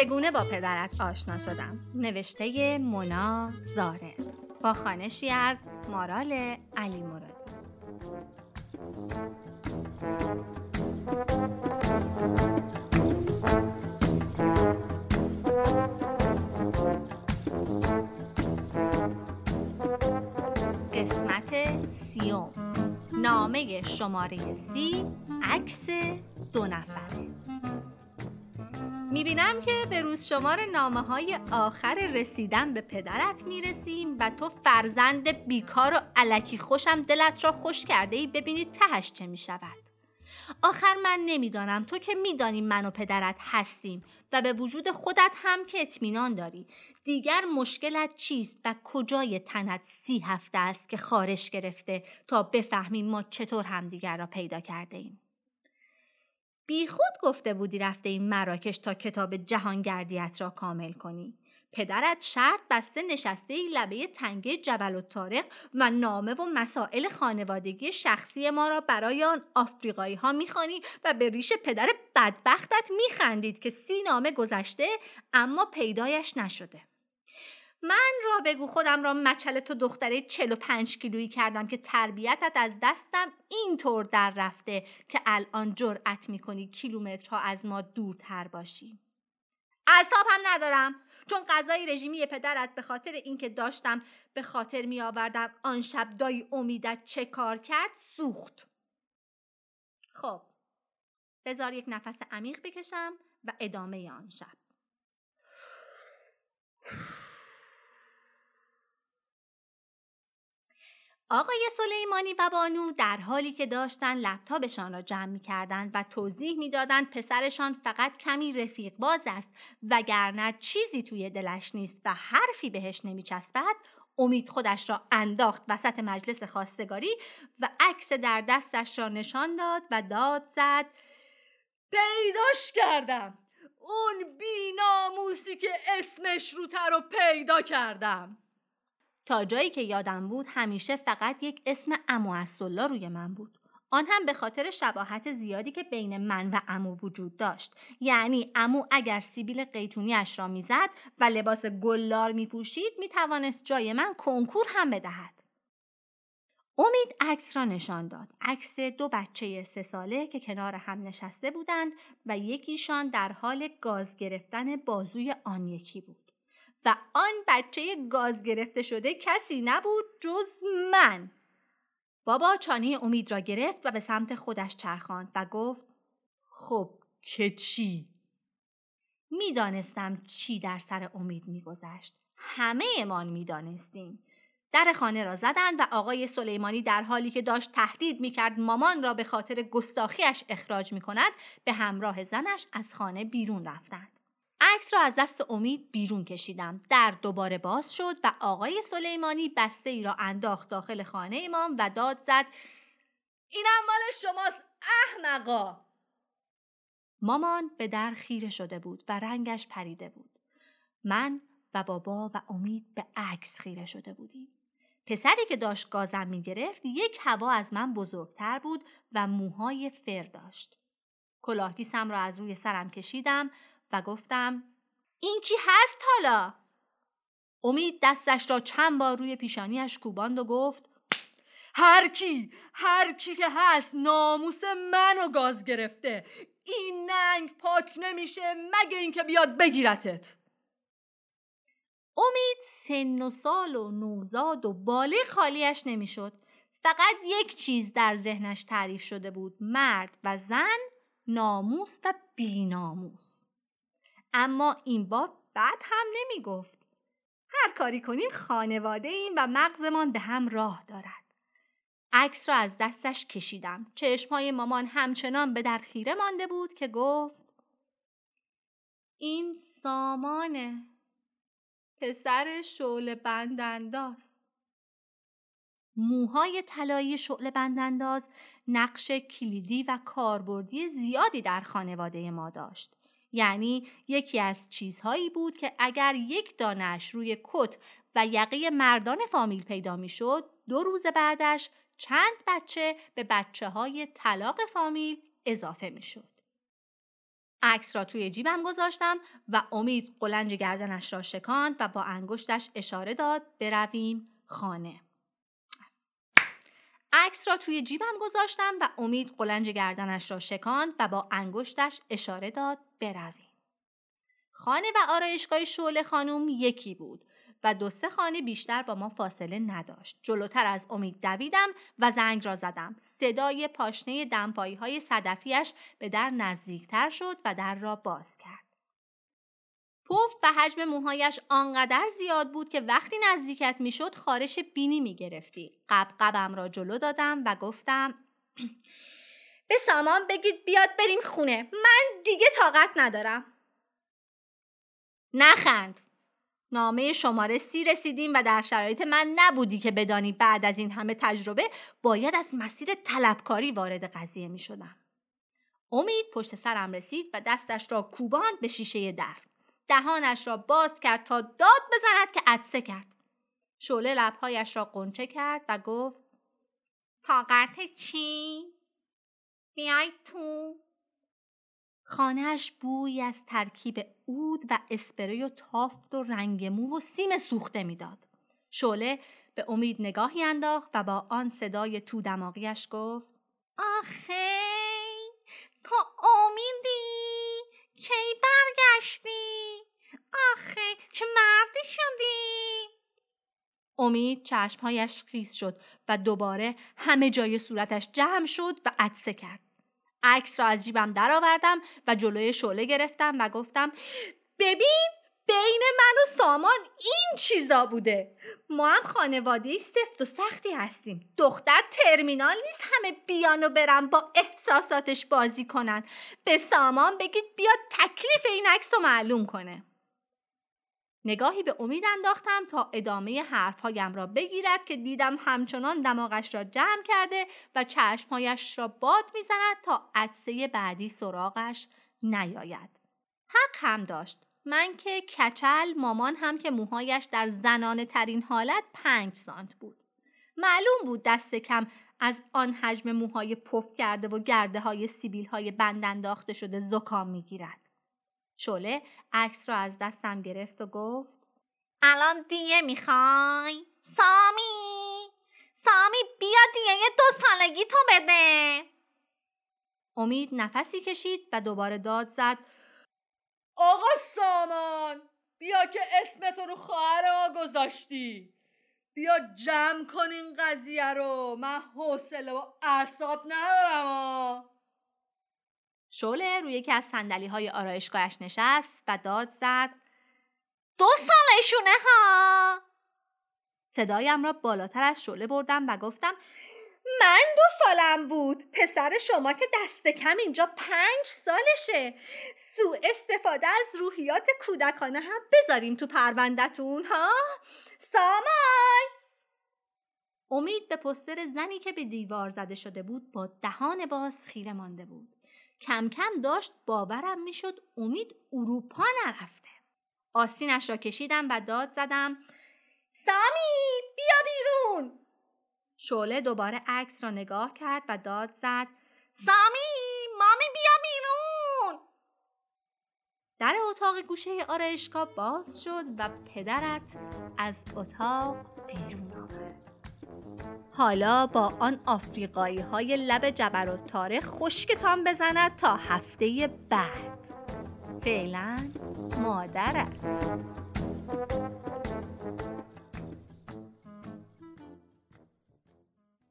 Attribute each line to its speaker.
Speaker 1: چگونه با پدرت آشنا شدم؟ نوشته مونا زاره با خانشی از مارال علی مرادی قسمت سیوم. نامه شماره سی عکس دو نفره. می‌بینم که به روز شمار نامه های آخر رسیدن به پدرت می‌رسیم و تو فرزند بیکار و علکی خوشم دلت را خوش کرده ای ببینید تهش چه می‌شود. آخر من نمی‌دانم تو که میدانی من و پدرت هستیم و به وجود خودت هم که اطمینان داری. دیگر مشکلت چیست و کجای تنت سی هفته است که خارش گرفته تا بفهمیم ما چطور همدیگر را پیدا کرده ایم بی خود گفته بودی رفته این مراکش تا کتاب جهانگردیت را کامل کنی. پدرت شرط بسته نشسته ای لبه تنگه جبل و تارق و نامه و مسائل خانوادگی شخصی ما را برای آن آفریقایی ها می‌خوانی و به ریش پدر بدبختت میخندید که سی نامه گذشته اما پیدایش نشده. من را بگو خودم را مچل تو دختره 45 کیلویی کردم که تربیتت از دستم اینطور در رفته که الان جرأت می‌کنی کیلومترها از ما دورتر باشی. اعصاب هم ندارم چون غذای رژیمی پدرت به خاطر اینکه داشتم به خاطر می آوردم آن شب دایی امیدت چه کار کرد؟ سوخت. خب بذار یک نفس عمیق بکشم و ادامه آن شب. آقای سلیمانی و بانو در حالی که داشتن لپتاپشان را جمع می کردند و توضیح می‌دادند پسرشان فقط کمی رفیق باز است وگرنه چیزی توی دلش نیست و حرفی بهش نمیچسبد امید خودش را انداخت وسط مجلس خواستگاری و عکس در دستش را نشان داد و داد زد پیداش کردم! اون بیناموسی که اسمش روتر رو پیدا کردم! جایی که یادم بود همیشه فقط یک اسم امو الله روی من بود. آن هم به خاطر شباهت زیادی که بین من و امو وجود داشت. یعنی امو اگر سیبیل قیتونیش را می‌زد و لباس گلار میپوشید می‌توانست جای من کنکور هم بدهد. امید عکس را نشان داد. عکس دو بچه سه ساله که کنار هم نشسته بودند و یکیشان در حال گاز گرفتن بازوی آن یکی بود. و آن بچه گاز گرفته شده کسی نبود جز من. بابا چانه امید را گرفت و به سمت خودش چرخاند و گفت خب که چی؟ می‌دانستم چی در سر امید میگذشت. همه امان می‌دانستیم. در خانه را زدند و آقای سلیمانی در حالی که داشت تهدید می‌کرد مامان را به خاطر گستاخیش اخراج می‌کند به همراه زنش از خانه بیرون رفتند. عکس را از دست امید بیرون کشیدم. در دوباره باز شد و آقای سلیمانی بسته ای را انداخت داخل خانه ایمان و داد زد اینم مال شماست احمقا! مامان به در خیره شده بود و رنگش پریده بود. من و بابا و امید به عکس خیره شده بودیم. پسری که داشت گازم می گرفت یک هوا از من بزرگتر بود و موهای فر داشت. کلاهگیسم را از روی سرم کشیدم و گفتم این کی هست حالا؟ امید دستش را چند بار روی پیشانیش کوباند و گفت هر کی هر کی که هست ناموس منو گاز گرفته. این ننگ پاک نمیشه مگه اینکه بیاد بگیرتت. امید سن و سال و نوزاد و باله خالیش نمی‌شد. فقط یک چیز در ذهنش تعریف شده بود مرد و زن ناموس و بیناموس. اما این بار بد هم نمی گفت. هر کاری کنیم خانواده ایم و مغزمان به هم راه دارد. عکس را از دستش کشیدم. چشمهای مامان همچنان به در خیره مانده بود که گفت این سامانه پسر شعله بندنداز موهای طلایی شعله بندنداز نقش کلیدی و کاربردی زیادی در خانواده ما داشت. یعنی یکی از چیزهایی بود که اگر یک دانش روی کت و یقه مردان فامیل پیدا می‌شد دو روز بعدش چند بچه به بچه های طلاق فامیل اضافه می‌شد. عکس را توی جیبم گذاشتم و امید قلنج گردنش را شکاند و با انگشتش اشاره داد برویم خانه. عکس را توی جیبم گذاشتم و امید قلنج گردنش را شکاند و با انگشتش اشاره داد برویم. خانه و آرایشگاه شعله خانم یکی بود و دو سه خانه بیشتر با ما فاصله نداشت. جلوتر از امید دویدم و زنگ را زدم. صدای پاشنه دمپایی های صدفیش به در نزدیکتر شد و در را باز کرد. پف و حجم موهایش آنقدر زیاد بود که وقتی نزدیکت می‌شد خارش بینی می گرفتی. قبقبم را جلو دادم و گفتم به سامان بگید بیاد بریم خونه. من دیگه طاقت ندارم. نخند. نامه شماره سی رسیدیم و در شرایط من نبودی که بدانی بعد از این همه تجربه باید از مسیر طلبکاری وارد قضیه می شدم. امید پشت سرم رسید و دستش را کوباند به شیشه در. دهانش را باز کرد تا داد بزند که عدسه کرد. شعله لبهایش را قنچه کرد و گفت طاقت چی؟ بیای تو. خانهش بوی از ترکیب اود و اسپری و تافت و رنگ مو و سیم سوخته می‌داد. شعله به امید نگاهی انداخت و با آن صدای تو دماغیش گفت آخه تو امیدی؟ کی برگشتی؟ آخه چه مردی شدی؟ امید چشمهایش خیس شد و دوباره همه جای صورتش جمع شد و عدسه کرد. عکس را از جیبم درآوردم و جلوی شعله گرفتم و گفتم ببین بین من و سامان این چیزا بوده. ما هم خانواده سفت و سختی هستیم. دختر ترمینال نیست همه بیان و برن با احساساتش بازی کنن. به سامان بگید بیاد تکلیف این عکس رو معلوم کنه. نگاهی به امید انداختم تا ادامه حرفهایم را بگیرد که دیدم همچنان دماغش را جمع کرده و چشمهایش را باد می‌زند تا عدسه بعدی سراغش نیاید. حق هم داشت. من که کچل مامان هم که موهایش در زنانه ترین حالت پنج سانت بود. معلوم بود دست کم از آن حجم موهای پف کرده و گرده های سیبیل های بند انداخته شده زکام می‌گیرد. شله عکس را از دستم گرفت و گفت الان دیه می‌خوای؟ سامی! سامی بیا دیه دو سالگی تو بده! امید نفسی کشید و دوباره داد زد
Speaker 2: آقا سامان بیا که اسمتو رو خواهر ما گذاشتی. بیا جمع کن این قضیه رو. من حوصله و اعصاب ندارم
Speaker 1: شعله روی یکی از سندلی های آرایشگاهش نشست و داد زد دو سالشونه ها! صدایم را بالاتر از شعله بردم و گفتم من دو سالم بود. پسر شما که دست کم اینجا پنج سالشه. سو استفاده از روحیات کودکانه هم بذاریم تو پروندتون ها؟ سامان امید به پستر زنی که به دیوار زده شده بود با دهان باز خیره مانده بود. کم کم داشت باورم می‌شد امید اروپا نرفته. آستینش را کشیدم و داد زدم سامی بیا بیرون! شعله دوباره عکس را نگاه کرد و داد زد سامی مامی بیا بیرون! در اتاق گوشه آرایشگاه باز شد و پدرت از اتاق بیرون حالا با آن آفریقایی های لب جبر و تاره خشکتان بزند تا هفته بعد. فعلا مادرت.